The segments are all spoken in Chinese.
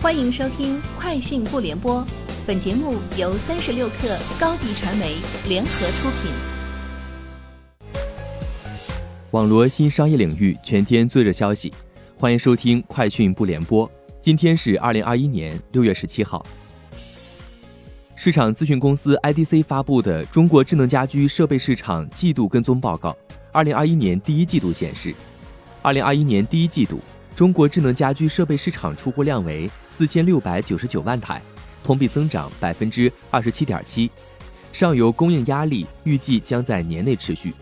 欢迎收听《快讯不联播》，本节目由三十六克高低传媒联合出品。网罗新商业领域全天最热消息，欢迎收听《快讯不联播》。今天是二零二一年六月十七号。市场咨询公司 IDC 发布的《中国智能家居设备市场季度跟踪报告》，二零二一年第一季度显示，二零二一年第一季度。中国智能家居设备市场出货量为四千六百九十九万台，同比增长百分之二十七点七。上游供应压力预计将在年内持续。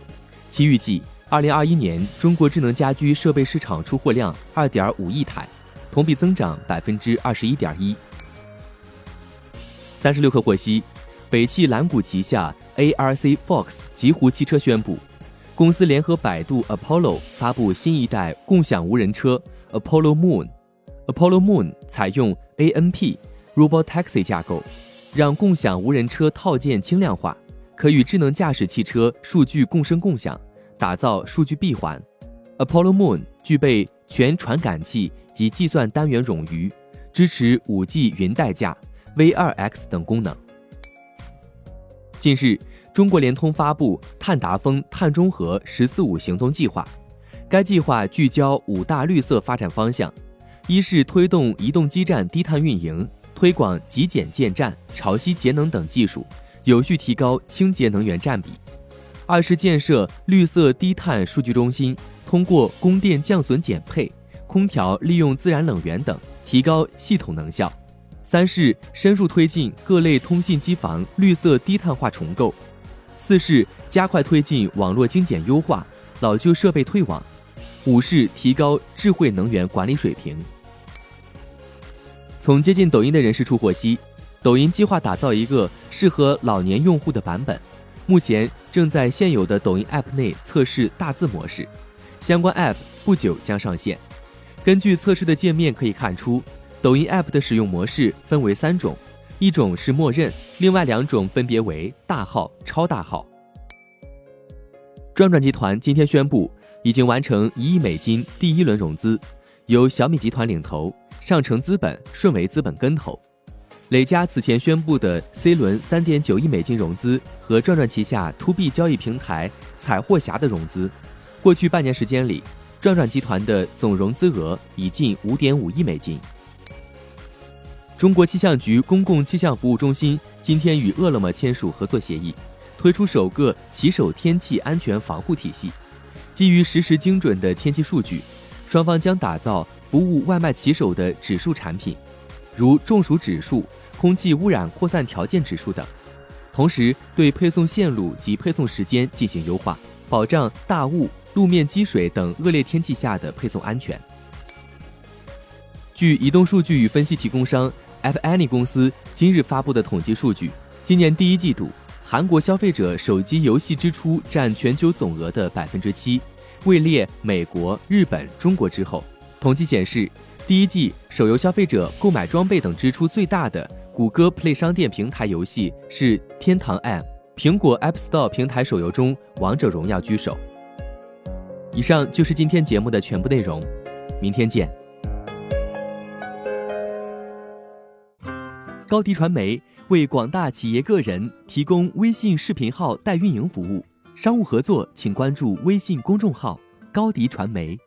其预计，二零二一年中国智能家居设备市场出货量二点五亿台，同比增长百分之二十一点一。三十六氪获悉，北汽蓝谷旗下 ARC Fox 极狐汽车宣布，公司联合百度 Apollo 发布新一代共享无人车。Apollo Moon，Apollo Moon 采用 ANP Robotaxi 架构，让共享无人车套件轻量化，可与智能驾驶汽车数据共生共享，打造数据闭环。Apollo Moon 具备全传感器及计算单元冗余，支持 5G 云代驾、V2X 等功能。近日，中国联通发布碳达峰、碳中和“十四五”行动计划。该计划聚焦五大绿色发展方向：一是推动移动基站低碳运营，推广极简建站、潮汐节能等技术，有序提高清洁能源占比；二是建设绿色低碳数据中心，通过供电降损减配、空调利用自然冷源等，提高系统能效；三是深入推进各类通信机房绿色低碳化重构；四是加快推进网络精简优化，老旧设备退网。五是提高智慧能源管理水平。从接近抖音的人士处获悉，抖音计划打造一个适合老年用户的版本，目前正在现有的抖音 App 内测试大字模式，相关 App 不久将上线。根据测试的界面可以看出，抖音 App 的使用模式分为三种，一种是默认，另外两种分别为大号、超大号。转转集团今天宣布。已经完成一亿美金第一轮融资，由小米集团领投，上城资本、顺为资本跟投。磊家此前宣布的 C 轮三点九亿美金融资和转转旗下 To B 交易平台彩货侠的融资，过去半年时间里，转转集团的总融资额已近五点五亿美金。中国气象局公共气象服务中心今天与饿了么签署合作协议，推出首个骑手天气安全防护体系。基于实时精准的天气数据，双方将打造服务外卖骑手的指数产品，如中暑指数、空气污染扩散条件指数等。同时，对配送线路及配送时间进行优化，保障大雾、路面积水等恶劣天气下的配送安全。据移动数据与分析提供商 App Annie 公司今日发布的统计数据，今年第一季度。韩国消费者手机游戏支出占全球总额的百分之七，位列美国、日本、中国之后。统计显示，第一季手游消费者购买装备等支出最大的谷歌 Play 商店平台游戏是《天堂 M》，苹果 App Store 平台手游中《王者荣耀》居首。以上就是今天节目的全部内容，明天见。高迪传媒。为广大企业个人提供微信视频号代运营服务，商务合作请关注微信公众号“高迪传媒”。